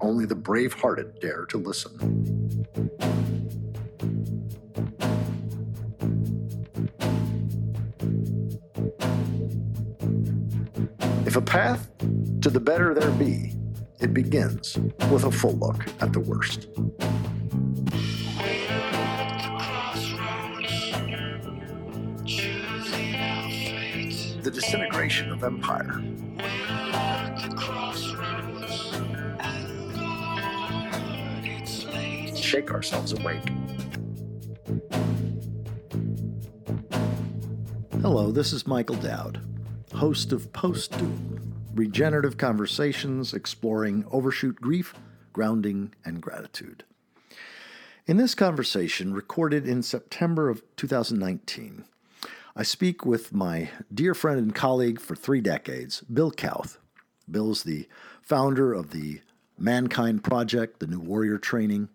Only the brave hearted dare to listen. If a path to the better there be, it begins with a full look at the worst. The disintegration of empire. Shake ourselves awake. Hello, this is Michael Dowd, host of Post Doom, regenerative conversations exploring overshoot grief, grounding, and gratitude. In this conversation, recorded in September of 2019, I speak with my dear friend and colleague for three decades, Bill Kauth. Bill's the founder of the Mankind Project, the New Warrior Training.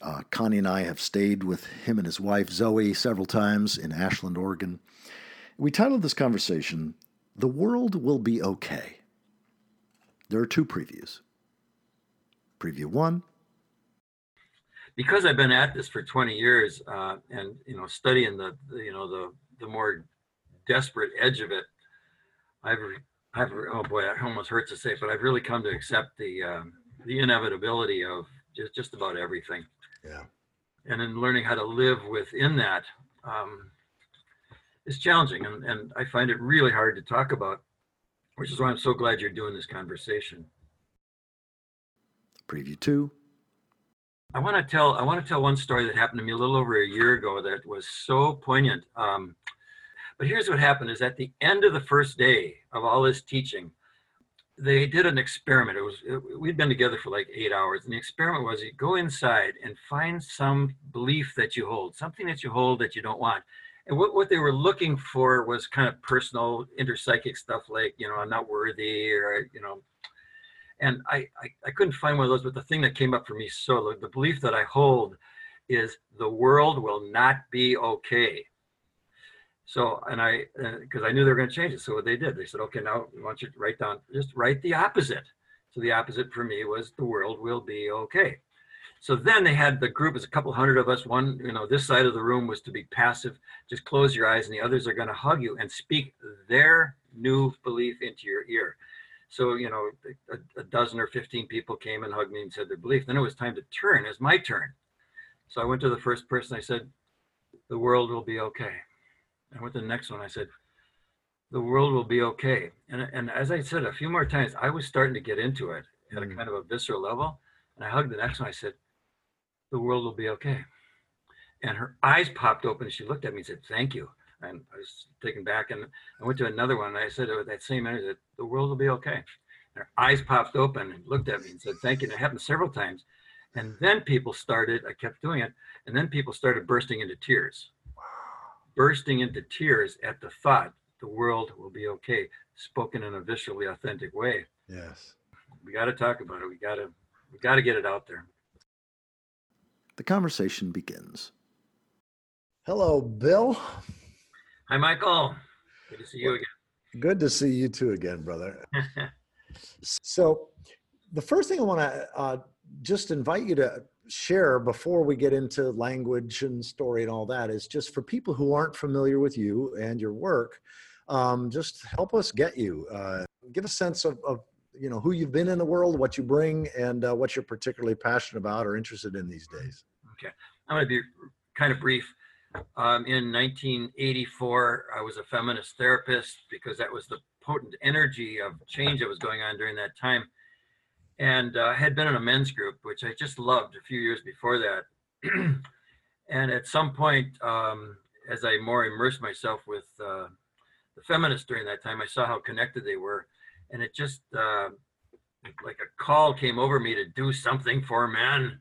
Uh, Connie and I have stayed with him and his wife Zoe several times in Ashland, Oregon. We titled this conversation, The World Will Be Okay. There are two previews. Preview one. Because I've been at this for 20 years uh, and, you know, studying the, the, you know, the, the more desperate edge of it, I've, I've, oh boy, it almost hurts to say, it, but I've really come to accept the, um, the inevitability of just, just about everything. Yeah. And then learning how to live within that um, is challenging. And, and I find it really hard to talk about, which is why I'm so glad you're doing this conversation. Preview two. I want to tell I want to tell one story that happened to me a little over a year ago that was so poignant. Um, but here's what happened: is at the end of the first day of all this teaching, they did an experiment. It was it, we'd been together for like eight hours, and the experiment was you go inside and find some belief that you hold, something that you hold that you don't want. And what, what they were looking for was kind of personal interpsychic stuff like, you know, I'm not worthy or, you know, and I, I, I couldn't find one of those, but the thing that came up for me so the belief that I hold is the world will not be okay. So, and I, because uh, I knew they were going to change it. So what they did, they said, okay, now we want you to write down, just write the opposite. So the opposite for me was the world will be okay. So then they had the group, was a couple hundred of us. One, you know, this side of the room was to be passive, just close your eyes, and the others are going to hug you and speak their new belief into your ear. So, you know, a, a, dozen or 15 people came and hugged me and said their belief. Then it was time to turn. It was my turn. So I went to the first person. I said, The world will be okay. I went to the next one. I said, The world will be okay. And, and as I said a few more times, I was starting to get into it at a mm. kind of a visceral level. And I hugged the next one. I said, the world will be okay. And her eyes popped open and she looked at me and said, thank you. And I was taken back and I went to another one and I said with that same energy that the world will be okay. And her eyes popped open and looked at me and said, thank you. And it happened several times. And then people started, I kept doing it, and then people started bursting into tears. Bursting into tears at the thought the world will be okay, spoken in a viscerally authentic way. Yes. We got to talk about it. We got to we got to get it out there. The conversation begins. Hello, Bill. Hi, Michael. Good to see you again. Good to see you too again, brother. so, the first thing I want to uh, just invite you to share before we get into language and story and all that is just for people who aren't familiar with you and your work, um, just help us get you. Uh, give a sense of, of you know who you've been in the world, what you bring, and uh, what you're particularly passionate about or interested in these days. Okay, I'm going to be kind of brief. Um, in 1984, I was a feminist therapist because that was the potent energy of change that was going on during that time, and uh, had been in a men's group, which I just loved a few years before that. and at some point, um, as I more immersed myself with uh, the feminists during that time, I saw how connected they were and it just uh, like a call came over me to do something for men.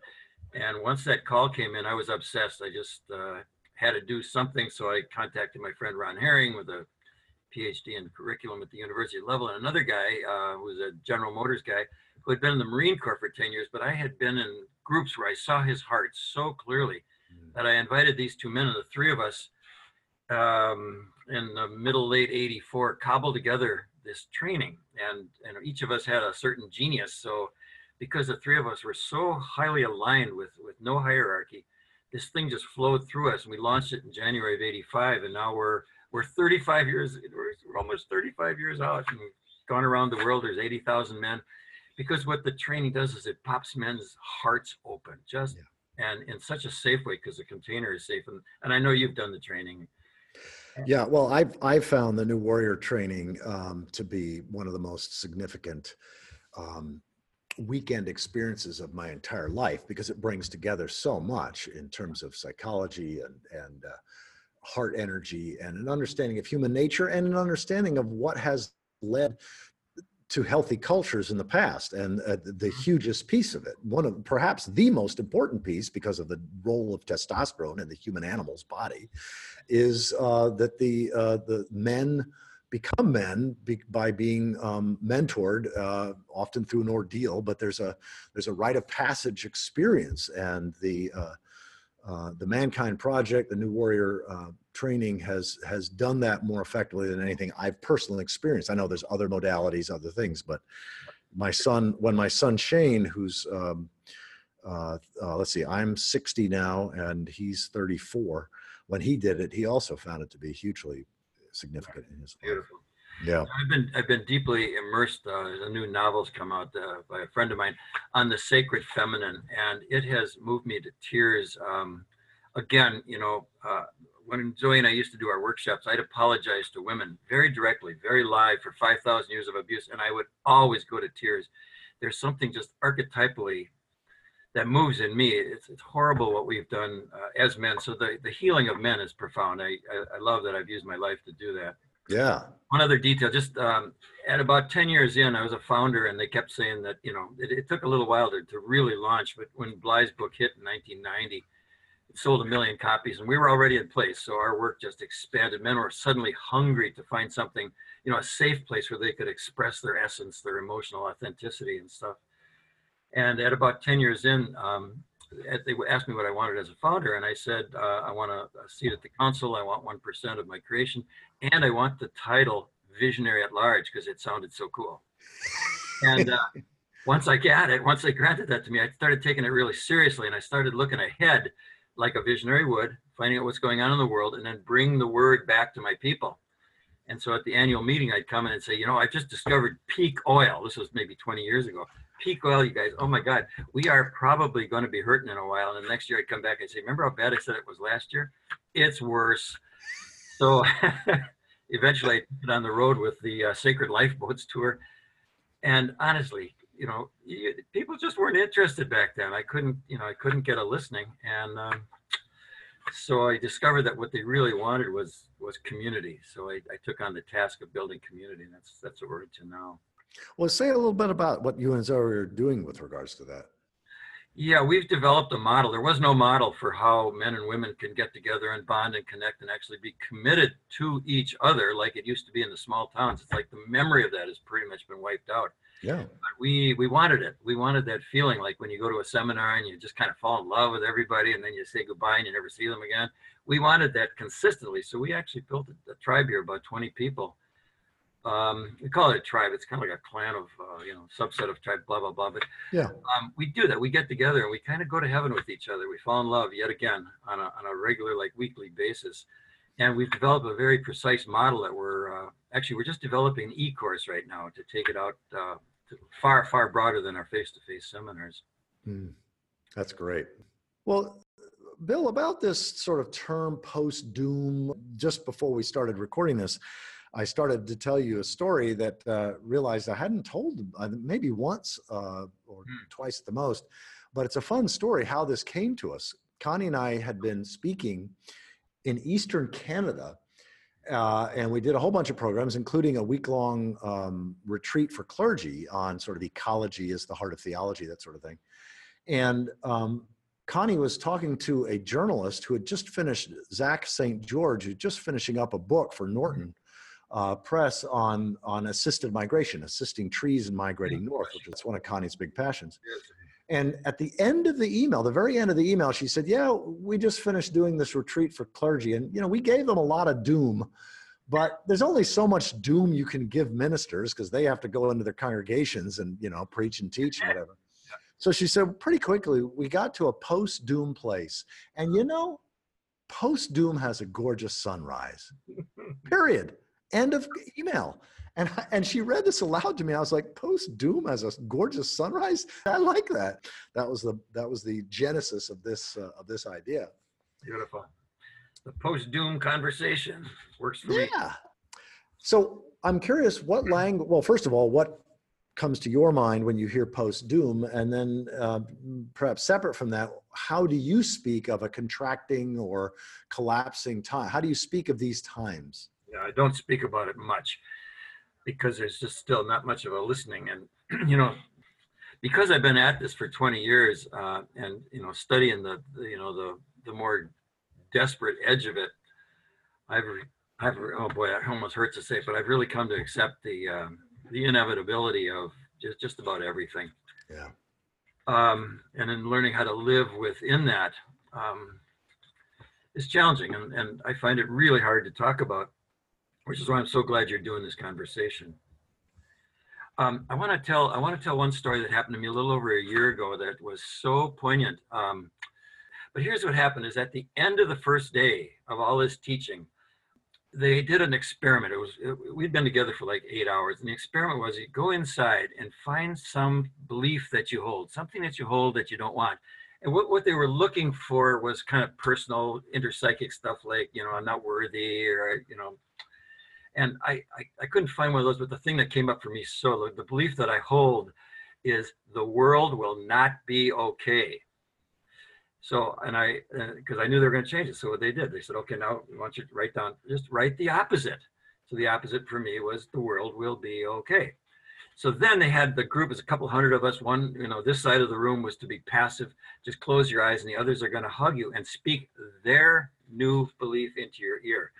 And once that call came in, I was obsessed. I just uh, had to do something. So I contacted my friend Ron Hering with a PhD in curriculum at the university level, and another guy uh, who was a General Motors guy who had been in the Marine Corps for 10 years. But I had been in groups where I saw his heart so clearly mm. that I invited these two men, and the three of us um, in the middle late 84 cobbled together this training, and and each of us had a certain genius. So, because the three of us were so highly aligned with with no hierarchy, this thing just flowed through us, and we launched it in January of '85, and now we're we're 35 years, we're almost 35 years out, and we've gone around the world. There's 80,000 men, because what the training does is it pops men's hearts open, just yeah. and in such a safe way, because the container is safe. And and I know you've done the training yeah, well, I've I've found the new warrior training um, to be one of the most significant um, weekend experiences of my entire life because it brings together so much in terms of psychology and and uh, heart energy and an understanding of human nature and an understanding of what has led to healthy cultures in the past and uh, the mm-hmm. hugest piece of it one of perhaps the most important piece because of the role of testosterone in the human animal's body is uh, that the uh, the men become men be, by being um, mentored uh, often through an ordeal but there's a there's a rite of passage experience and the uh, the Mankind Project, the New Warrior uh, training has has done that more effectively than anything I've personally experienced. I know there's other modalities, other things, but my son, when my son Shane, who's um, uh, uh let's see, I'm 60 now and he's 34. When he did it, he also found it to be hugely significant in his life. Beautiful. Yeah, I've been I've been deeply immersed. Uh, a new novel's come out uh, by a friend of mine on the sacred feminine, and it has moved me to tears. Um, again, you know, uh, when Zoe and I used to do our workshops, I'd apologize to women very directly, very live for five thousand years of abuse, and I would always go to tears. There's something just archetypally that moves in me. It's, it's horrible what we've done uh, as men. So the, the healing of men is profound. I, I, I love that I've used my life to do that. Yeah. One other detail, just um, at about 10 years in, I was a founder and they kept saying that, you know, it, it took a little while to, to really launch, but when Bly's book hit in 1990, it sold a million copies and we were already in place. So our work just expanded. Men were suddenly hungry to find something, you know, a safe place where they could express their essence, their emotional authenticity and stuff. And at about 10 years in, um, they asked me what I wanted as a founder, and I said uh, I want a, a, seat at the council. I want one percent of my creation, and I want the title visionary at large because it sounded so cool. And uh, once I got it, once they granted that to me, I started taking it really seriously, and I started looking ahead like a visionary would, finding out what's going on in the world, and then bring the word back to my people. And so at the annual meeting, I'd come in and say, you know, I just discovered peak oil. This was maybe 20 years ago peak oil, you guys. Oh my God, we are probably going to be hurting in a while. And the next year I'd come back and say, remember how bad I said it was last year? It's worse. So eventually I took on the road with the uh, Sacred Lifeboats tour. And honestly, you know, you, people just weren't interested back then. I couldn't, you know, I couldn't get a listening. And um, so I discovered that what they really wanted was was community. So I, I took on the task of building community. And that's that's what we're into now. Well, say a little bit about what you and Zoe are doing with regards to that. Yeah, we've developed a model. There was no model for how men and women can get together and bond and connect and actually be committed to each other like it used to be in the small towns. It's like the memory of that has pretty much been wiped out. Yeah. But we we wanted it. We wanted that feeling like when you go to a seminar and you just kind of fall in love with everybody and then you say goodbye and you never see them again. We wanted that consistently. So we actually built a, a tribe here, about 20 people um, we call it a tribe. It's kind of like a clan of, uh, you know, subset of tribe, blah, blah, blah. But yeah, um, we do that. We get together and we kind of go to heaven with each other. We fall in love yet again on a, on a regular, like weekly basis. And we've developed a very precise model that we're uh, actually, we're just developing an e-course right now to take it out uh, far, far broader than our face-to-face seminars. Mm, that's great. Well, Bill, about this sort of term post doom, just before we started recording this, I started to tell you a story that uh, realized I hadn't told uh, maybe once uh, or mm. twice at the most, but it's a fun story how this came to us. Connie and I had been speaking in Eastern Canada, uh, and we did a whole bunch of programs, including a week long um, retreat for clergy on sort of ecology as the heart of theology, that sort of thing. And um, Connie was talking to a journalist who had just finished, Zach St. George, who's just finishing up a book for Norton uh, press on on assisted migration, assisting trees in migrating north, which is one of Connie's big passions. And at the end of the email, the very end of the email, she said, "Yeah, we just finished doing this retreat for clergy, and you know, we gave them a lot of doom, but there's only so much doom you can give ministers because they have to go into their congregations and you know preach and teach and whatever. So she said, pretty quickly, we got to a post doom place. And you know, post doom has a gorgeous sunrise. Period. End of email. And, and she read this aloud to me. I was like, post doom as a gorgeous sunrise. I like that. That was the that was the genesis of this uh, of this idea. Beautiful. The post doom conversation works for me. Yeah. So I'm curious, what language? Well, first of all, what comes to your mind when you hear post doom and then uh, perhaps separate from that how do you speak of a contracting or collapsing time how do you speak of these times yeah i don't speak about it much because there's just still not much of a listening and you know because i've been at this for 20 years uh, and you know studying the, you know the the more desperate edge of it i've i've oh boy it almost hurts to say it, but i've really come to accept the um, the inevitability of just, just about everything. Yeah. Um, and then learning how to live within that um, is challenging. And, and I find it really hard to talk about, which is why I'm so glad you're doing this conversation. Um, I want to tell I want to tell one story that happened to me a little over a year ago that was so poignant. Um, but here's what happened: is at the end of the first day of all this teaching, they did an experiment. It was it, we'd been together for like eight hours, and the experiment was you go inside and find some belief that you hold, something that you hold that you don't want. And what, what they were looking for was kind of personal interpsychic stuff like, you know, I'm not worthy or, you know, and I, I, I couldn't find one of those, but the thing that came up for me so the, belief that I hold is the world will not be okay. So, and I, because uh, I knew they were going to change it. So what they did, they said, okay, now we want you to write down, just write the opposite. So the opposite for me was the world will be okay. So then they had the group, it's a couple hundred of us. One, you know, this side of the room was to be passive, just close your eyes, and the others are going to hug you and speak their new belief into your ear.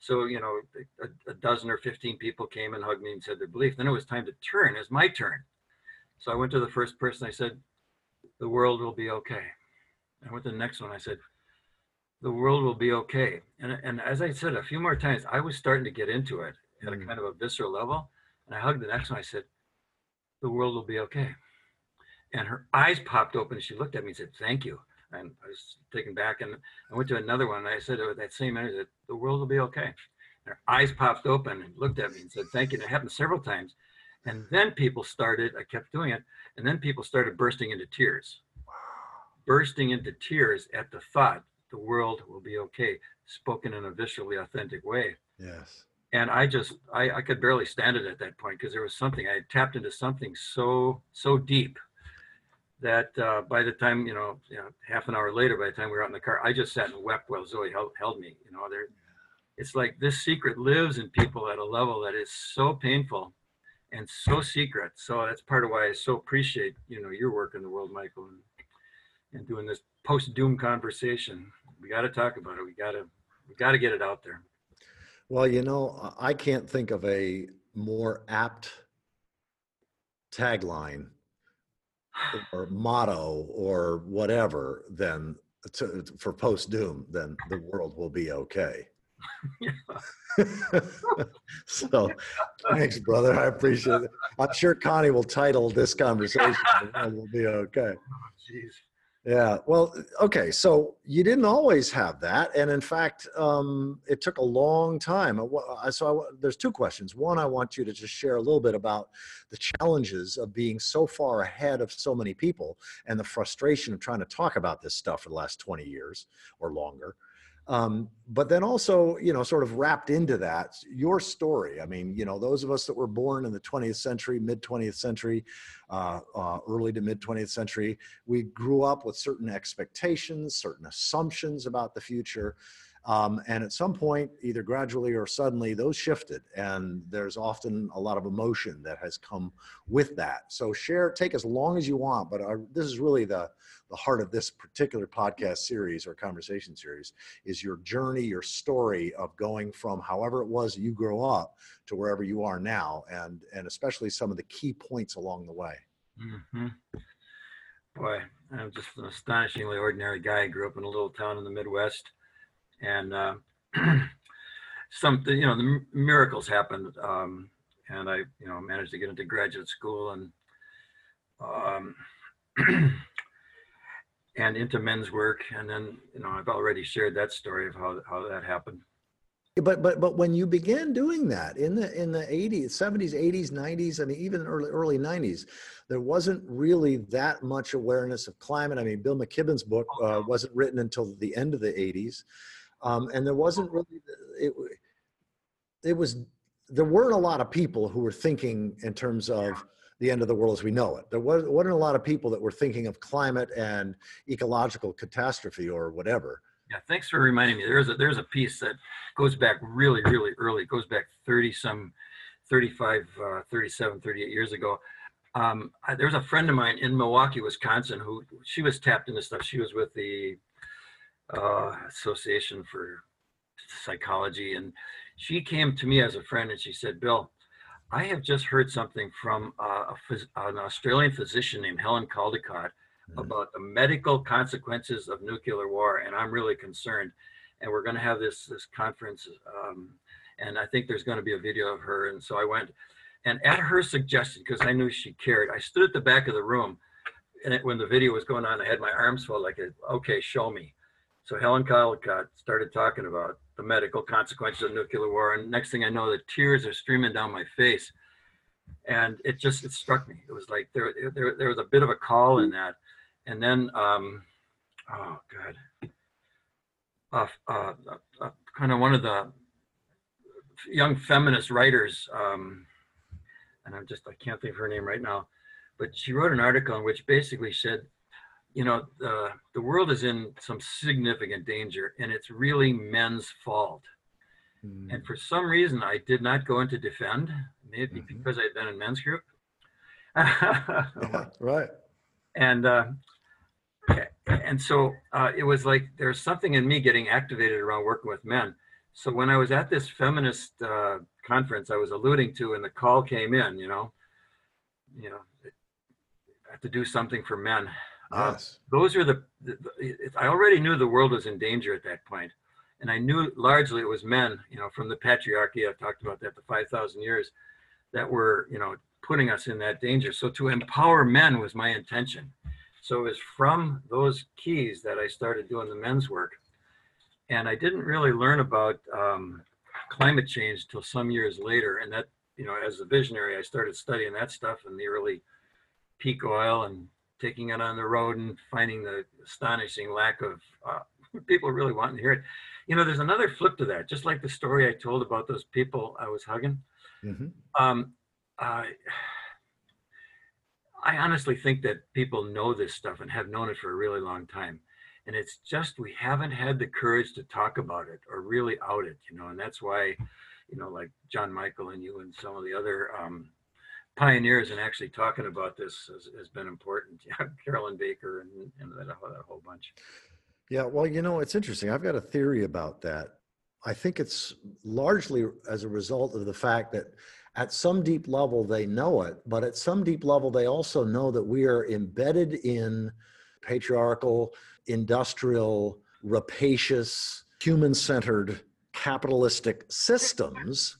So, you know, a, a, dozen or 15 people came and hugged me and said their belief. Then it was time to turn. It was my turn. So I went to the first person. I said, the world will be okay. I went to the next one. I said, the world will be okay. And, and as I said a few more times, I was starting to get into it at mm. a kind of a visceral level. And I hugged the next one. I said, the world will be okay. And her eyes popped open and she looked at me and said, thank you. And I was taken back and I went to another one and I said, with that same energy, that the world will be okay. And her eyes popped open and looked at me and said, thank you. And it happened several times. And then people started, I kept doing it. And then people started bursting into tears bursting into tears at the thought the world will be okay, spoken in a viscerally authentic way. Yes. And I just, I, I could barely stand it at that point because there was something, I had tapped into something so, so deep that uh, by the time, you know, you know, half an hour later, by the time we were out in the car, I just sat and wept while Zoe held, held me. You know, there, it's like this secret lives in people at a level that is so painful and so secret. So that's part of why I so appreciate, you know, your work in the world, Michael, and and doing this post doom conversation. We got to talk about it. We got to we got to get it out there. Well, you know, I can't think of a more apt tagline or motto or whatever then to, for post doom then the world will be okay. so thanks brother. I appreciate it. I'm sure connie will title this conversation will be okay. Oh, yeah. Well, okay. So you didn't always have that, and in fact, um, it took a long time. So I, there's two questions. One, I want you to just share a little bit about the challenges of being so far ahead of so many people, and the frustration of trying to talk about this stuff for the last 20 years or longer. Um, but then also, you know, sort of wrapped into that, your story. I mean, you know, those of us that were born in the 20th century, mid 20th century, uh, uh, early to mid 20th century, we grew up with certain expectations, certain assumptions about the future. Um, and at some point, either gradually or suddenly, those shifted, and there's often a lot of emotion that has come with that. So, share, take as long as you want, but our, this is really the the heart of this particular podcast series or conversation series is your journey, your story of going from however it was you grew up to wherever you are now, and and especially some of the key points along the way. Mm-hmm. Boy, I'm just an astonishingly ordinary guy. I grew up in a little town in the Midwest, and uh, some, you know, the miracles happened. Um, and I, you know, managed to get into graduate school and, um, and into men's work. And then, you know, I've already shared that story of how, how that happened. But but but when you began doing that in the in the 80s, 70s, 80s, 90s, I mean even early early 90s, there wasn't really that much awareness of climate. I mean, Bill McKibben's book uh, wasn't written until the end of the 80s, um, and there wasn't really it. It was there weren't a lot of people who were thinking in terms of the end of the world as we know it. There was, wasn't a lot of people that were thinking of climate and ecological catastrophe or whatever. Yeah, thanks for reminding me. There's a there's a piece that goes back really really early. It goes back 30 some 35 uh, 37 38 years ago. Um, I, there was a friend of mine in Milwaukee, Wisconsin, who she was tapped into stuff. She was with the uh, Association for Psychology, and she came to me as a friend, and she said, "Bill, I have just heard something from uh, a phys- an Australian physician named Helen Caldicott Mhm. about the medical consequences of nuclear war, and I'm really concerned. And we're going to have this this conference, um, and I think there's going to be a video of her. And so I went, and at her suggestion, because I knew she cared, I stood at the back of the room, and it, when the video was going on, I had my arms full, like, okay, show me. So Helen Caldicott started talking about the medical consequences of nuclear war, and next thing I know, the tears are streaming down my face, and it just it struck me. It was like there there there was a bit of a call in that. And then um, oh god, uh, uh, uh, kind of one of the young feminist writers, um, and I'm just I can't think of her name right now, but she wrote an article in which basically said, you know, the the world is in some significant danger, and it's really men's fault. Mm. And for some reason, I did not go into defend, maybe Mhm. because I'd been in men's group. Yeah, right. and uh, and so uh, it was like there's something in me getting activated around working with men. So when I was at this feminist uh, conference I was alluding to, and the call came in, you know, you know, I have to do something for men. Uh, those are the, the, the I already knew the world was in danger at that point, and I knew largely it was men, you know, from the patriarchy. I've talked about that for five thousand years, that were you know putting us in that danger. So to empower men was my intention. So it was from those keys that I started doing the men's work, and I didn't really learn about um, climate change till some years later. And that you know, as a visionary, I started studying that stuff in the early peak oil and taking it on the road and finding the astonishing lack of uh, people really wanting to hear it. You know, there's another flip to that. Just like the story I told about those people I was hugging. Mhm. Um, I, I honestly think that people know this stuff and have known it for a really long time. And it's just we haven't had the courage to talk about it or really out it, you know, and that's why, you know, like John Michael and you and some of the other um, pioneers in actually talking about this has, has been important. Yeah, Carolyn Baker and, and that, that whole bunch. Yeah, well, you know, it's interesting. I've got a theory about that. I think it's largely as a result of the fact that at some deep level they know it, but at some deep level they also know that we are embedded in patriarchal, industrial, rapacious, human centered capitalistic systems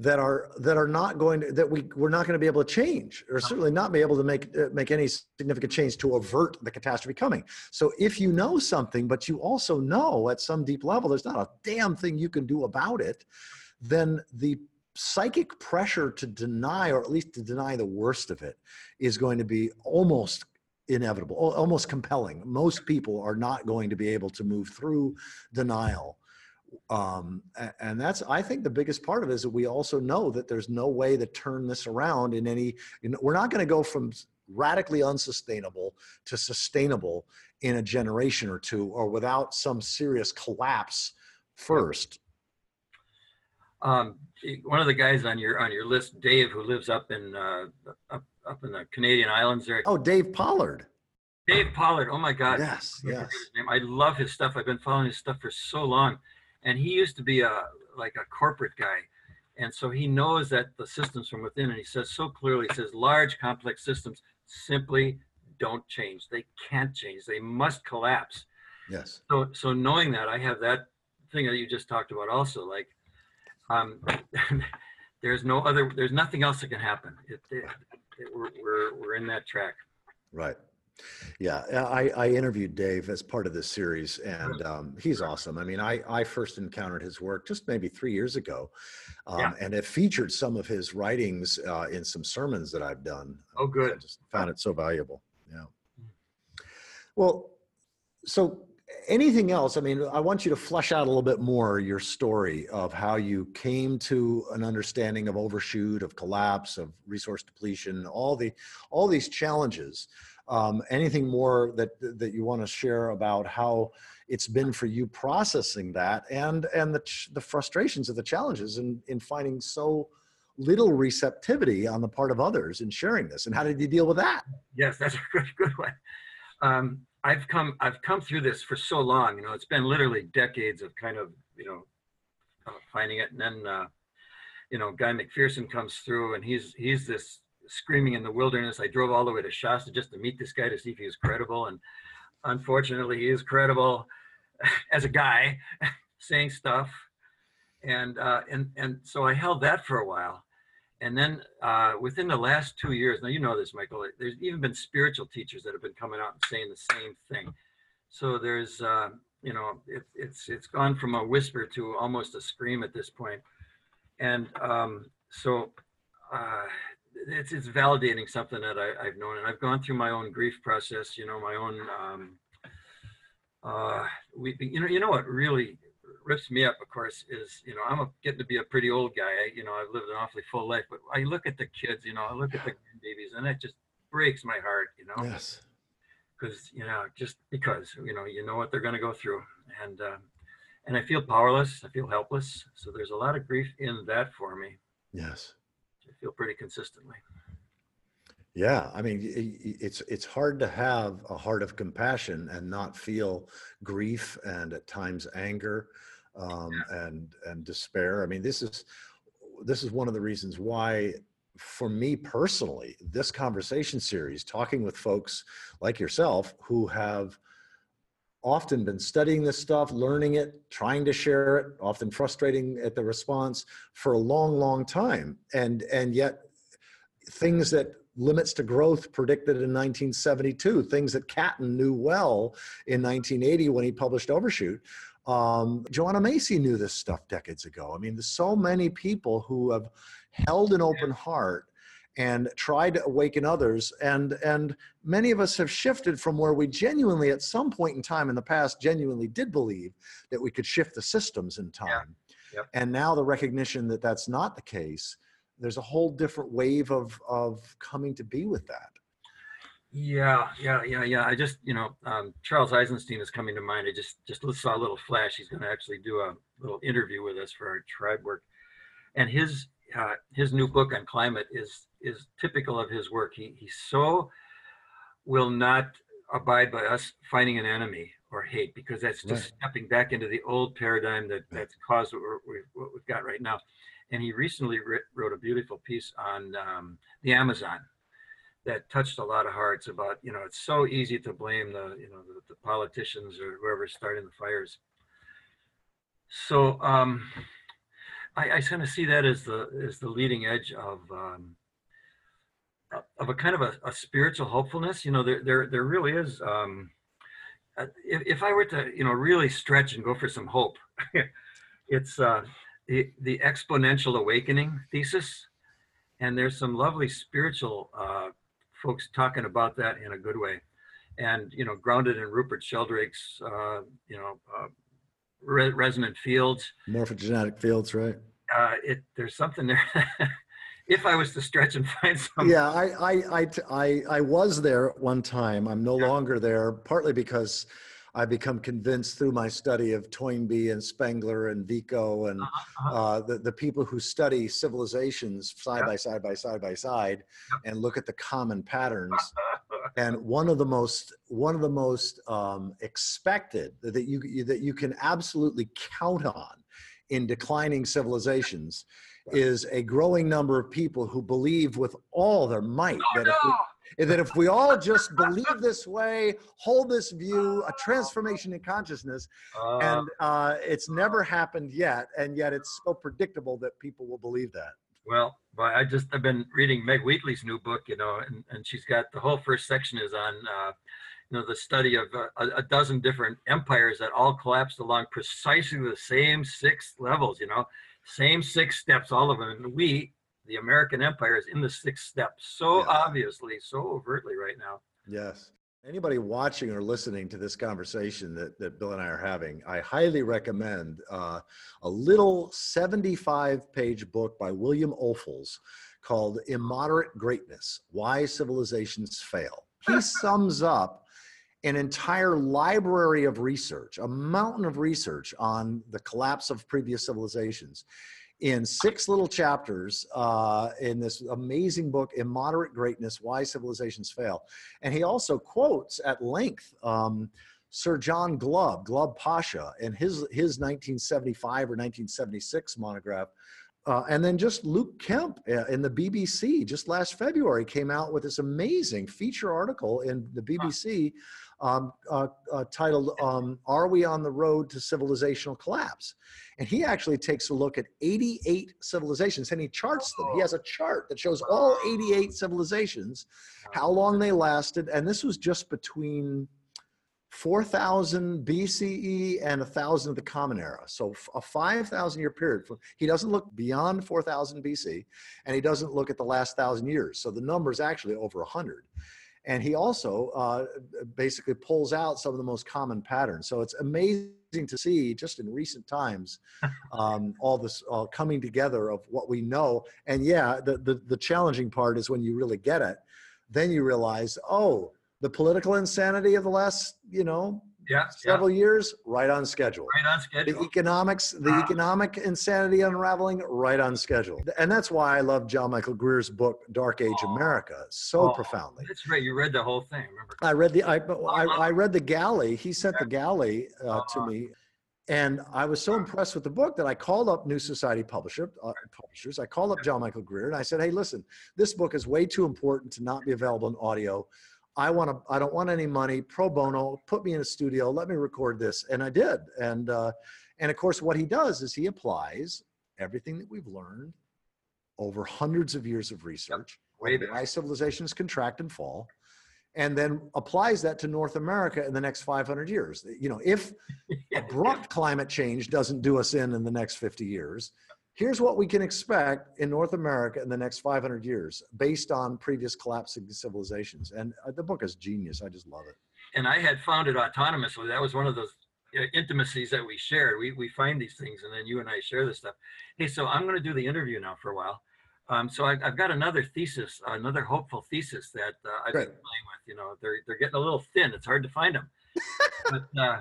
that are that are not going to that we we're not going to be able to change or certainly not be able to make uh, make any significant change to avert the catastrophe coming. So if you know something but you also know at some deep level there's not a damn thing you can do about it then the psychic pressure to deny or at least to deny the worst of it is going to be almost inevitable almost compelling. Most people are not going to be able to move through denial um, and that's i think the biggest part of it is that we also know that there's no way to turn this around in any you know, we're not going to go from radically unsustainable to sustainable in a generation or two or without some serious collapse first Um, one of the guys on your on your list, Dave, who lives up in uh, up up in the Canadian islands there. oh dave pollard Dave Pollard. Oh my God. yes yes. I love his stuff. I've been following his stuff for so long, and he used to be a like a corporate guy, and so he knows that the systems from within. And he says so clearly, he says large complex systems simply don't change. They can't change. They must collapse. yes So so knowing that, I have that thing that you just talked about also. Like um, there's no other, there's nothing else that can happen. It, it, it, we're, we're, we're in that track. Right. Yeah, I, I interviewed Dave as part of this series, and um, he's awesome. I mean, I, I first encountered his work just maybe three years ago, um, Yeah. and it featured some of his writings uh, in some sermons that I've done. Oh, good. I just found it so valuable. Yeah. Well, so anything else? I mean, I want you to flesh out a little bit more your story of how you came to an understanding of overshoot, of collapse, of resource depletion, all the all these challenges. Um, anything more that that you want to share about how it's been for you processing that and and the the frustrations of the challenges in in finding so little receptivity on the part of others in sharing this and how did you deal with that Yes, that's a good, good one. Um, I've come, I've come through this for so long, you know, it's been literally decades of kind of, you know, uh, finding it. And then, uh, you know, Guy McPherson comes through and he's, he's this screaming in the wilderness. I drove all the way to Shasta just to meet this guy to see if he was credible. And unfortunately he is credible as a guy saying stuff. And, uh, and, and so I held that for a while. And then uh, within the last two years, now you know this, Michael, there's even been spiritual teachers that have been coming out and saying the same thing. So there's, uh, you know, it, it's it's gone from a whisper to almost a scream at this point. And um, so uh, it's it's validating something that I, I've known, and I've gone through my own grief process. You know, my own. Um, uh, we, you know, you know what really rips me up, of course, is you know I'm a, getting to be a pretty old guy. I, you know, I've lived an awfully full life, but I look at the kids. You know, I look at the babies, and it just breaks my heart. You know, yes because you know, just because you know, you know what they're going to go through, and um, and I feel powerless. I feel helpless. So there's a lot of grief in that for me. yes I feel pretty consistently. Yeah, I mean, it's it's hard to have a heart of compassion and not feel grief and at times anger um, and and despair. I mean, this is this is one of the reasons why, for me personally, this conversation series, talking with folks like yourself who have often been studying this stuff, learning it, trying to share it, often frustrating at the response for a long, long time, and and yet things that limits to growth predicted in 1972, things that Catton knew well in 1980 when he published Overshoot. Um, Joanna Macy knew this stuff decades ago. I mean, there's so many people who have held an open heart and try to awaken others and and many of us have shifted from where we genuinely at some point in time in the past genuinely did believe that we could shift the systems in time Yep. and now the recognition that that's not the case there's a whole different wave of of coming to be with that Yeah, yeah, yeah, yeah. I just, you know, um, Charles Eisenstein is coming to mind. I just just saw a little flash. He's going to actually do a little interview with us for our tribe work, and his uh, his new book on climate is is typical of his work. He he so will not abide by us finding an enemy or hate because that's just Right. stepping back into the old paradigm that that's caused what, we're, what we've got right now. And he recently writ, wrote a beautiful piece on um, the Amazon that touched a lot of hearts about you know it's so easy to blame the you know the, the politicians or whoever's starting the fires so um i, I kind of see that as the as the leading edge of um of a kind of a, a spiritual hopefulness you know there there, there really is um uh, if, if i were to you know really stretch and go for some hope it's uh the the exponential awakening thesis and there's some lovely spiritual uh, folks talking about that in a good way. And you know grounded in rupert sheldrake's uh, you know uh, re- resonant fields. Morphogenetic fields right? Uh, it there's something there. If i was to stretch and find some. Yeah I, I, I, I, I was there at one time. I'm no Yeah. longer there partly because i become convinced through my study of toynbee and spengler and vico and uh-huh. uh, the, the people who study civilizations side Yeah. by side by side by side and look at the common patterns and one of the most one of the most um, expected that you that you can absolutely count on in declining civilizations is a growing number of people who believe with all their might oh, that if we, that if we all just believe this way, hold this view, a transformation in consciousness, Uh, and uh, it's never happened yet, and yet it's so predictable that people will believe that. Well, but I just I've been reading Meg Wheatley's new book, you know, and, and she's got the whole first section is on, uh, you know, the study of uh, a, a dozen different empires that all collapsed along precisely the same six levels, you know, same six steps, all of them. And we, the American empire, is in the sixth step so Yeah. obviously, so overtly right now. Yes. Anybody watching or listening to this conversation that, that Bill and I are having, I highly recommend uh, a little 75 page book by William Ophuls called Immoderate Greatness Why Civilizations Fail. He sums up an entire library of research, a mountain of research on the collapse of previous civilizations in six little chapters uh, in this amazing book, Immoderate Greatness Why Civilizations Fail. And he also quotes at length um, Sir John Glubb, Glubb Pasha, and his, his 1975 or 1976 monograph. Uh, and then just Luke Kemp uh, in the BBC just last February came out with this amazing feature article in the BBC um, uh, uh, titled um, Are We on the Road to Civilizational Collapse? And he actually takes a look at 88 civilizations and he charts them. He has a chart that shows all 88 civilizations, how long they lasted. And this was just between 4000 BCE and 1000 of the Common Era. So a 5,000 year period. He doesn't look beyond 4000 BC and he doesn't look at the last thousand years. So the number is actually over 100. And he also uh, basically pulls out some of the most common patterns. So it's amazing to see just in recent times um, all this all coming together of what we know. And yeah, the, the, the challenging part is when you really get it, then you realize, oh, the political insanity of the last, you know, Yeah, yeah, several years, right on schedule. right on schedule. The economics, the Wow. economic insanity unraveling, right on schedule. And that's why I love John Michael Greer's book, Dark Age Oh. America, so Oh. profoundly. That's right. You read the whole thing. Remember? I read the I, I, I read the galley. He sent the galley uh, to Uh-huh. me, and I was so impressed with the book that I called up New Society Publisher uh, publishers. I called up John Michael Greer and I said, "Hey, listen, this book is way too important to not be available in audio. I want to. I don't want any money. Pro bono. Put me in a studio. Let me record this." And I did. And uh, and of course, what he does is he applies everything that we've learned over hundreds of years of research back. why civilizations contract and fall, and then applies that to North America in the next 500 years. You know, if abrupt climate change doesn't do us in in the next 50 years, here's what we can expect in North America in the next 500 years based on previous collapsing civilizations. And uh, the book is genius. I just love it. and I had found it autonomously. That was one of those uh, intimacies that we shared. We we find these things, and then you and I share this stuff. Hey, so I'm going to do the interview now for a while. Um, so I, I've got another thesis, another hopeful thesis that uh, I've Great. been playing with. You know, they're they're getting a little thin. It's hard to find them. but uh,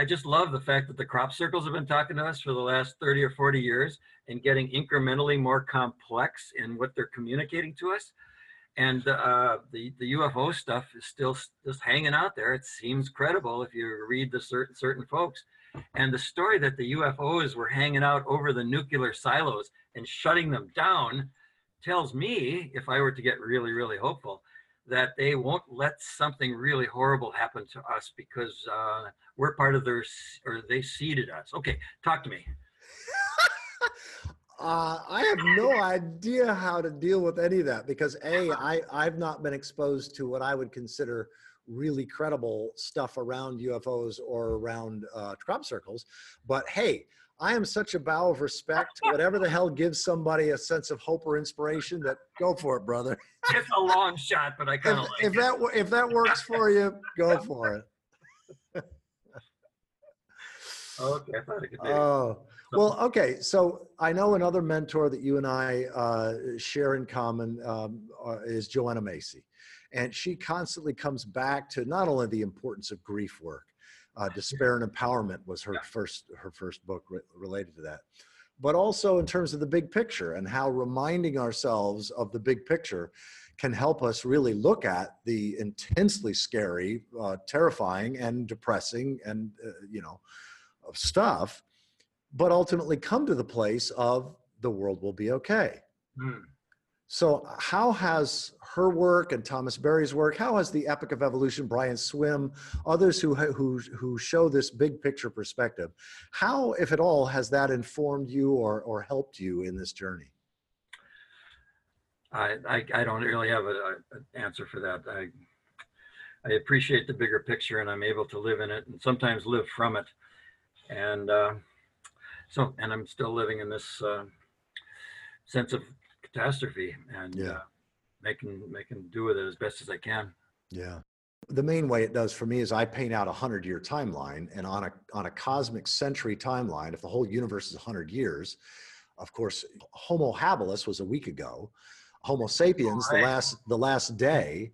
I just love the fact that the crop circles have been talking to us for the last 30 or 40 years and getting incrementally more complex in what they're communicating to us and uh, the the UFO stuff is still just hanging out there. It seems credible if you read the certain certain folks, and the story that the UFOs were hanging out over the nuclear silos and shutting them down tells me, if I were to get really really hopeful, that they won't let something really horrible happen to us because uh, we're part of their or they seeded us. Okay, talk to me. Uh, I have no idea how to deal with any of that because a I I've not been exposed to what I would consider really credible stuff around UFOs or around uh, crop circles. But hey, I am such a bow of respect. Whatever the hell gives somebody a sense of hope or inspiration, that go for it, brother. It's a long shot, but I kind of like if it. that if that works for you, go for it. Okay, I thought I could. Oh, well, okay. So I know another mentor that you and I uh, share in common um, uh, is Joanna Macy. And she constantly comes back to not only the importance of grief work, uh, Despair and Empowerment was her first her first book re- related to that, but also in terms of the big picture and how reminding ourselves of the big picture can help us really look at the intensely scary, uh, terrifying, and depressing, and uh, you know, stuff, but ultimately come to the place of the world will be okay. Hmm. So, how has her work and Thomas Berry's work, how has the Epic of Evolution, Brian Swimme, others who who who show this big picture perspective, how, if at all, has that informed you or or helped you in this journey? I I, I don't really have an answer for that. I I appreciate the bigger picture, and I'm able to live in it, and sometimes live from it, and uh, so and I'm still living in this uh, sense of catastrophe and Yeah. uh, making making do with it as best as I can. Yeah. The main way it does for me is I paint out a hundred year timeline, and on a on a cosmic century timeline, if the whole universe is a hundred years, of course, Homo habilis was a week ago, Homo sapiens the last the last day,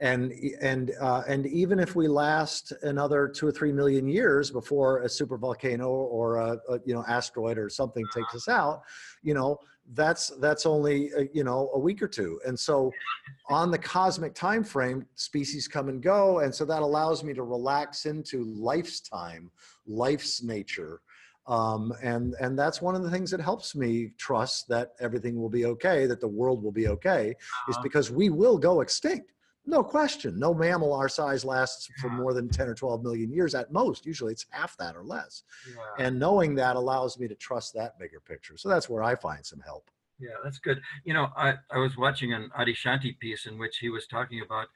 and and uh, and even if we last another two or three million years before a super volcano or a, a you know asteroid or something takes us out, you know that's that's only uh, you know a week or two, and so on the cosmic time frame species come and go. And so that allows me to relax into life's time life's nature. Um, and and that's one of the things that helps me trust that everything will be okay that the world will be okay is Uh-huh. because we will go extinct no question no mammal our size lasts for more than 10 or 12 million years at most usually it's half that or less Yeah. and knowing that allows me to trust that bigger picture so that's where i find some help Yeah, that's good. You know, I, I was watching an Adi Shanti piece in which he was talking about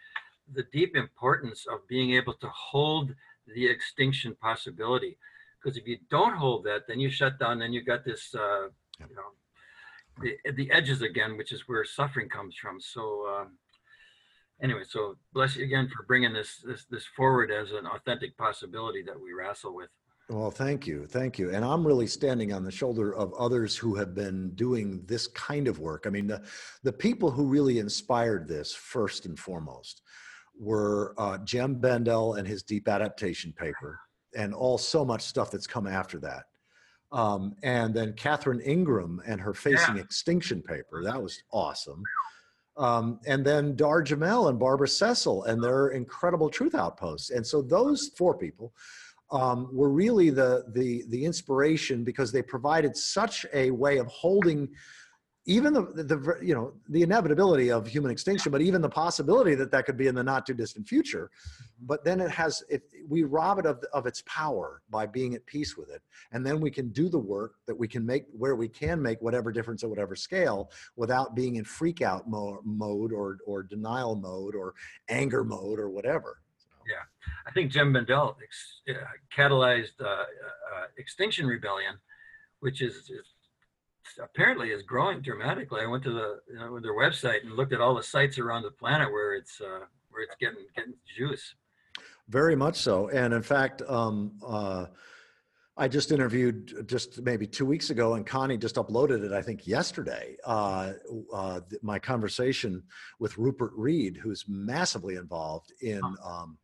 the deep importance of being able to hold the extinction possibility. Because if you don't hold that, then you shut down, then you got this, uh, Yep. you know, the, the edges again, which is where suffering comes from. So, um, anyway, so bless you again for bringing this, this, this forward as an authentic possibility that we wrestle with. Well, thank you. Thank you. And I'm really standing on the shoulder of others who have been doing this kind of work. I mean, the, the people who really inspired this, first and foremost, were uh, Jem Bendell and his deep adaptation paper, and all so much stuff that's come after that. Um, and then Catherine Ingram and her Facing Extinction paper. That was awesome. Um, and then Dahr Jamail and Barbara Cecil and their incredible truth outposts. And so those four people um, were really the the the inspiration because they provided such a way of holding even the, the you know the inevitability of human extinction but even the possibility that that could be in the not too distant future. But then it has if we rob it of, of its power by being at peace with it and then we can do the work that we can make where we can make whatever difference at whatever scale without being in freak out mo- mode or or denial mode or anger mode or whatever. Yeah. I think Jim Bendell ex- uh, catalyzed uh, uh, uh, Extinction Rebellion, which is, is apparently is growing dramatically. I went to the you know, their website and looked at all the sites around the planet where it's uh, where it's getting getting juice. Very much so. And in fact, um, uh, I just interviewed just maybe two weeks ago, and Connie just uploaded it, I think, yesterday. Uh, uh, my conversation with Rupert Read, who's massively involved in. Um,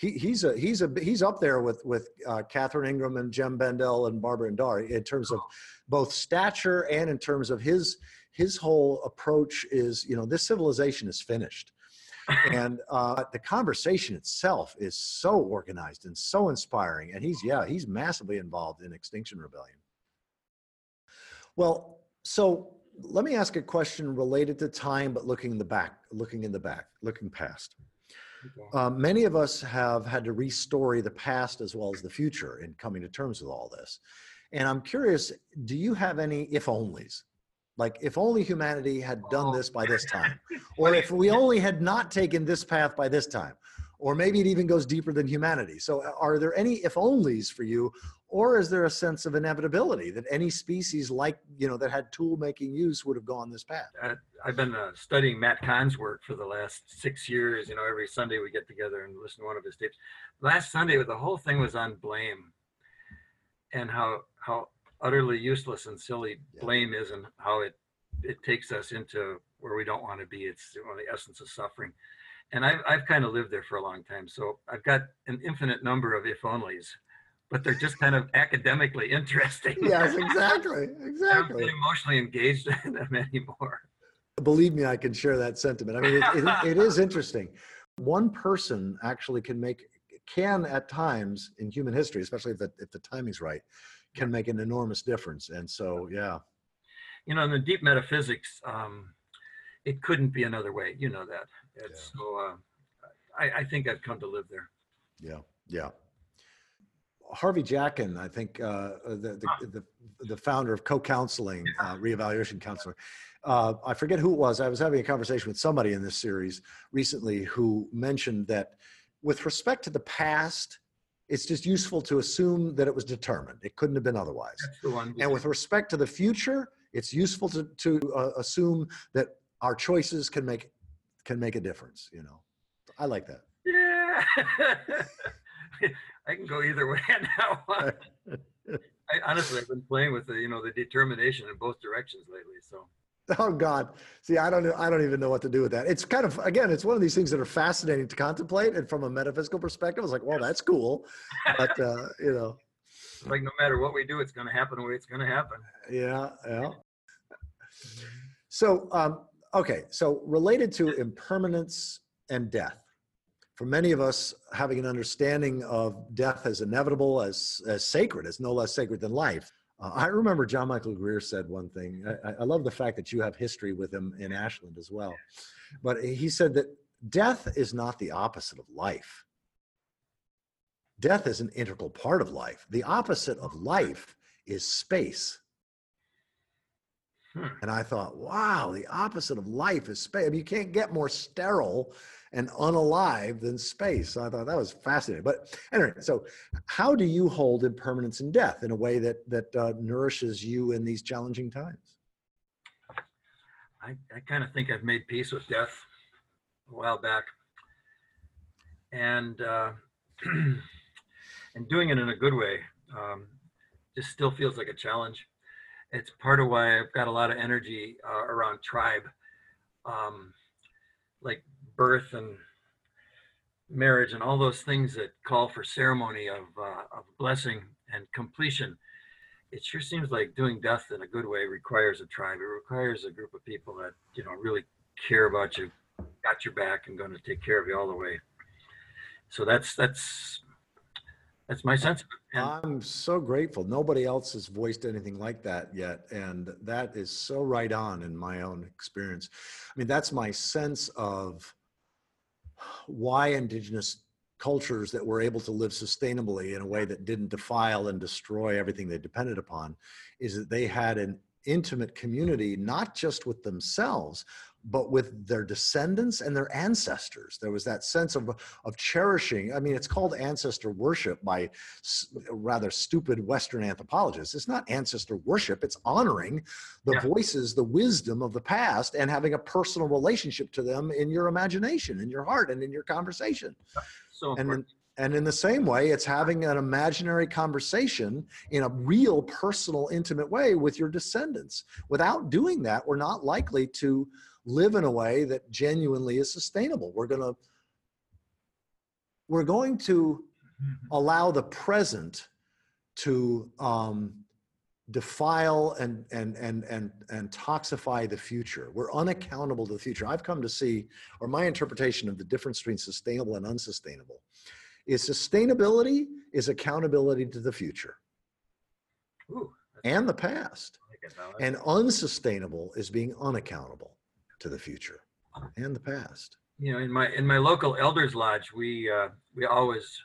he, he's a he's a he's up there with with uh, Catherine Ingram and Jem Bendell and Barbara and Dahr in terms of both stature and in terms of his his whole approach is you know this civilization is finished. And uh, the conversation itself is so organized and so inspiring and he's yeah he's massively involved in extinction rebellion. Well so let me ask a question related to time but looking in the back looking in the back looking past um, many of us have had to restory the past as well as the future in coming to terms with all this. And i'm curious do you have any if onlys? Like if only humanity had done this by this time or if we only had not taken this path by this time or maybe it even goes deeper than humanity so are there any if onlys for you or is there a sense of inevitability that any species like you know that had tool making use would have gone this path Uh, I've been uh, studying Matt Kahn's work for the last six years. You know, every Sunday we get together and listen to one of his tapes. Last Sunday, the whole thing was on blame and how how utterly useless and silly Yeah. blame is, and how it it takes us into where we don't want to be. It's one of the essence of suffering. And I've I've kind of lived there for a long time, so I've got an infinite number of if onlys, but they're just kind of academically interesting. yes exactly exactly. I don't exactly emotionally engaged in them anymore. believe me i can share that sentiment i mean it, it, it is interesting one person actually can make can at times in human history especially if the, if the timing's right can make an enormous difference and so yeah you know, in the deep metaphysics, um, it couldn't be another way. You know that. It's so. Uh, I, I think I've come to live there. Yeah, yeah. Harvey Jackins, I think uh, the, the, the the founder of co-counseling, uh, reevaluation counselor. Uh, I forget who it was. I was having a conversation with somebody in this series recently who mentioned that with respect to the past, it's just useful to assume that it was determined. It couldn't have been otherwise. That's the one. And with respect to the future, it's useful to, to uh, assume that our choices can make can make a difference. You know, I like that. Yeah. I can go either way now. I, honestly, I've been playing with the, you know, the determination in both directions lately. So. Oh God! See, I don't. I don't even know what to do with that. It's kind of again, it's one of these things that are fascinating to contemplate, and from a metaphysical perspective, it's like, well, that's cool, but uh, you know, like no matter what we do, it's going to happen the way it's going to happen. Yeah, yeah. So, um, okay, so related to impermanence and death, for many of us, having an understanding of death as inevitable, as, as sacred, as no less sacred than life. Uh, I remember John Michael Greer said one thing. I, I love the fact that you have history with him in Ashland as well. But he said that death is not the opposite of life. Death is an integral part of life. The opposite of life is space. Hmm. And I thought, wow, the opposite of life is space. I mean, you can't get more sterile and unalive than space. So I thought that was fascinating. But anyway, so how do you hold impermanence and death in a way that that uh, nourishes you in these challenging times? I, I kind of think I've made peace with death a while back, and uh, and doing it in a good way. Um, just still feels like a challenge. It's part of why I've got a lot of energy uh, around tribe. Um, like birth and marriage and all those things that call for ceremony of, uh, of blessing and completion it sure seems like doing death in a good way requires a tribe it requires a group of people that you know really care about you got your back and going to take care of you all the way so that's that's that's my sense. And i'm so grateful. Nobody else has voiced anything like that yet and that is so right on in my own experience. I mean that's my sense of why indigenous cultures that were able to live sustainably in a way that didn't defile and destroy everything they depended upon is that they had an intimate community not just with themselves but with their descendants and their ancestors. There was that sense of, of cherishing. I mean, it's called ancestor worship by rather stupid Western anthropologists. It's not ancestor worship, it's honoring the yeah. voices, the wisdom of the past, and having a personal relationship to them in your imagination, in your heart, and in your conversation. So and and in the same way, it's having an imaginary conversation in a real, personal, intimate way with your descendants. Without doing that, we're not likely to live in a way that genuinely is sustainable. We're going to we're going to mm-hmm. allow the present to um, defile and and and and and toxify the future. We're unaccountable to the future. I've come to see, or my interpretation of the difference between sustainable and unsustainable, is sustainability is accountability to the future Ooh, and the past, and unsustainable is being unaccountable to the future and the past. You know, in my in my local elders lodge, we uh, we always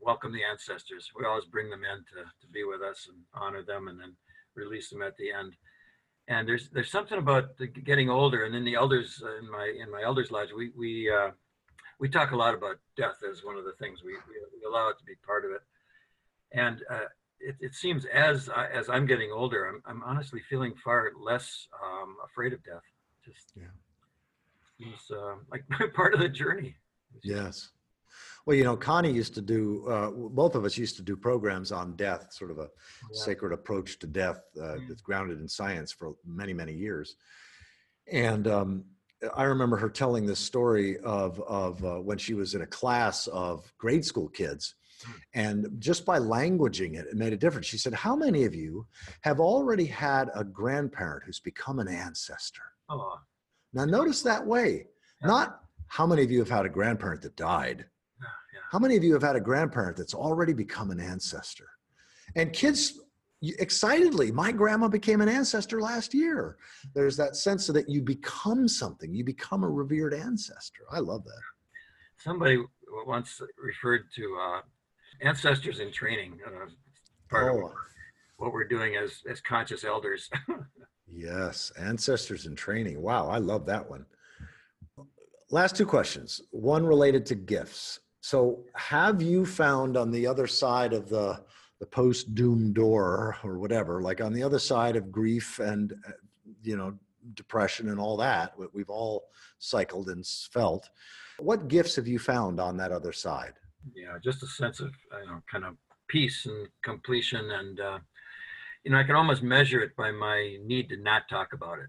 welcome the ancestors. We always bring them in to, to be with us and honor them, and then release them at the end. And there's there's something about the getting older, and then the elders uh, in my in my elders lodge, we we uh, we talk a lot about death as one of the things we, we, we allow it to be part of it. And uh, it, it seems as as I'm getting older, I'm I'm honestly feeling far less um, afraid of death just yeah he's uh, like part of the journey yes well you know connie used to do uh, both of us used to do programs on death sort of a yeah. sacred approach to death uh, mm. that's grounded in science for many many years and um, I remember her telling this story of of uh, when she was in a class of grade school kids, hmm. and just by languaging it, it made a difference. She said, "How many of you have already had a grandparent who's become an ancestor?" Now, notice that way. Yeah. Not how many of you have had a grandparent that died. Yeah, yeah. How many of you have had a grandparent that's already become an ancestor? And kids excitedly, my grandma became an ancestor last year. There's that sense that you become something, you become a revered ancestor. I love that. Somebody once referred to uh, ancestors in training. Uh, part oh. of what we're doing as as conscious elders. yes, ancestors in training. Wow, I love that one. Last two questions. One related to gifts. So, have you found on the other side of the the post doom door or whatever, like on the other side of grief and uh, you know depression and all that, we've all cycled and felt. What gifts have you found on that other side? Yeah, just a sense of you know kind of peace and completion, and uh, you know I can almost measure it by my need to not talk about it.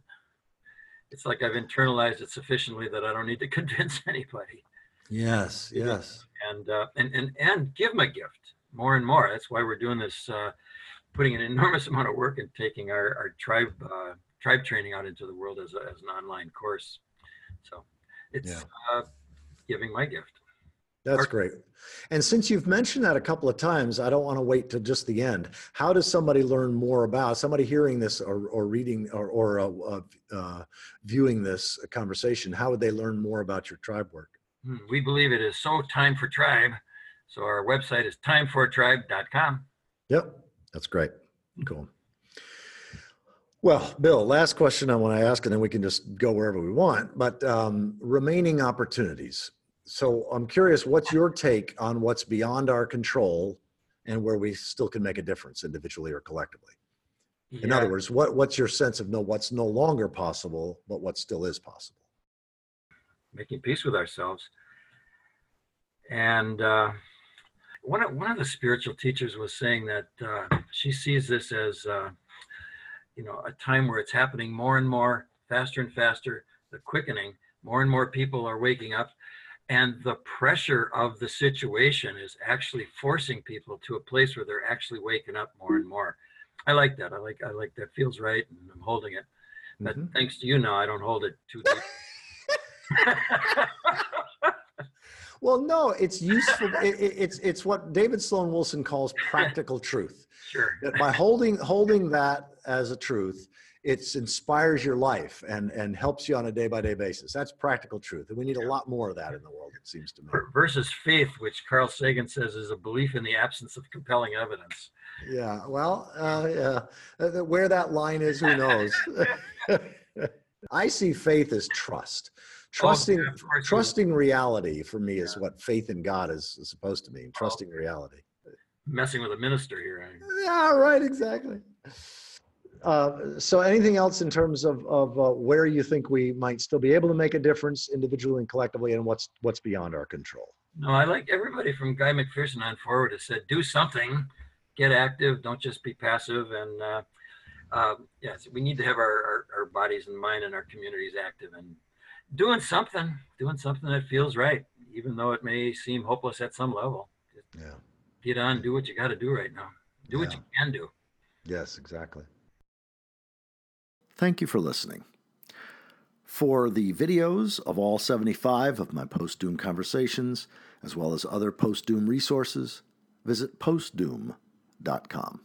It's like I've internalized it sufficiently that I don't need to convince anybody. Yes, yes. And uh, and and and give my gift more and more. That's why we're doing this, uh, putting an enormous amount of work and taking our our tribe uh, tribe training out into the world as a, as an online course. So it's yeah. uh, giving my gift. That's great. And since you've mentioned that a couple of times, I don't want to wait to just the end. How does somebody learn more about somebody hearing this or, or reading or, or uh, uh, uh viewing this conversation? How would they learn more about your tribe work? Hmm, we believe it is so time for tribe. So our website is timefortribe.com. Yep, that's great. Cool. Well, Bill, last question I want to ask, and then we can just go wherever we want. But um, remaining opportunities. So I'm curious, what's your take on what's beyond our control and where we still can make a difference individually or collectively? Yeah. In other words, what, what's your sense of no, what's no longer possible, but what still is possible? Making peace with ourselves. And uh, one, of, one of the spiritual teachers was saying that uh, she sees this as uh, you know a time where it's happening more and more faster and faster the quickening more and more people are waking up and the pressure of the situation is actually forcing people to a place where they're actually waking up more and more. I like that. I like i like that. Feels right and i'm holding it. But mm-hmm. thanks to you now i don't hold it too deep well no it's useful it, it, it's it's what david sloan wilson calls practical truth Sure. That by holding holding that as a truth, it inspires your life and and helps you on a day by day basis. That's practical truth, and we need a lot more of that in the world. It seems to me. Versus faith, which Carl Sagan says is a belief in the absence of compelling evidence. Yeah. Well, uh, yeah. Uh, where that line is, who knows? I see faith as trust. Trusting, oh, trusting reality for me yeah. is what faith in God is, is supposed to mean. Oh. Trusting oh. reality messing with a minister here. Yeah, right, exactly. Uh, so anything else in terms of, of uh, where you think we might still be able to make a difference individually and collectively and what's what's beyond our control no i like everybody from guy mcpherson on forward has said do something get active don't just be passive and uh, uh, yes we need to have our, our, our, bodies and mind and our communities active and doing something doing something that feels right even though it may seem hopeless at some level yeah get on, do what you got to do right now. Do yeah. what you can do. Yes, exactly. Thank you for listening. For the videos of all 75 of my post Doom conversations, as well as other post Doom resources, visit postdoom.com.